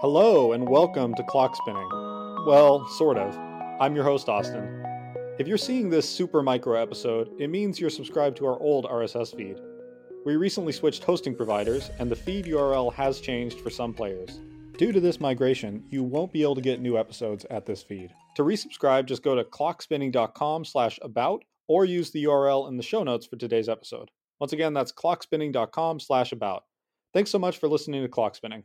Hello and welcome to Clock Spinning. Well, sort of. I'm your host, Austin. If you're seeing this super micro episode, it means you're subscribed to our old RSS feed. We recently switched hosting providers, and the feed URL has changed for some players. Due to this migration, you won't be able to get new episodes at this feed. To resubscribe, just go to clockspinning.com slash about or use the URL in the show notes for today's episode. Once again, that's clockspinning.com slash about. Thanks so much for listening to Clock Spinning.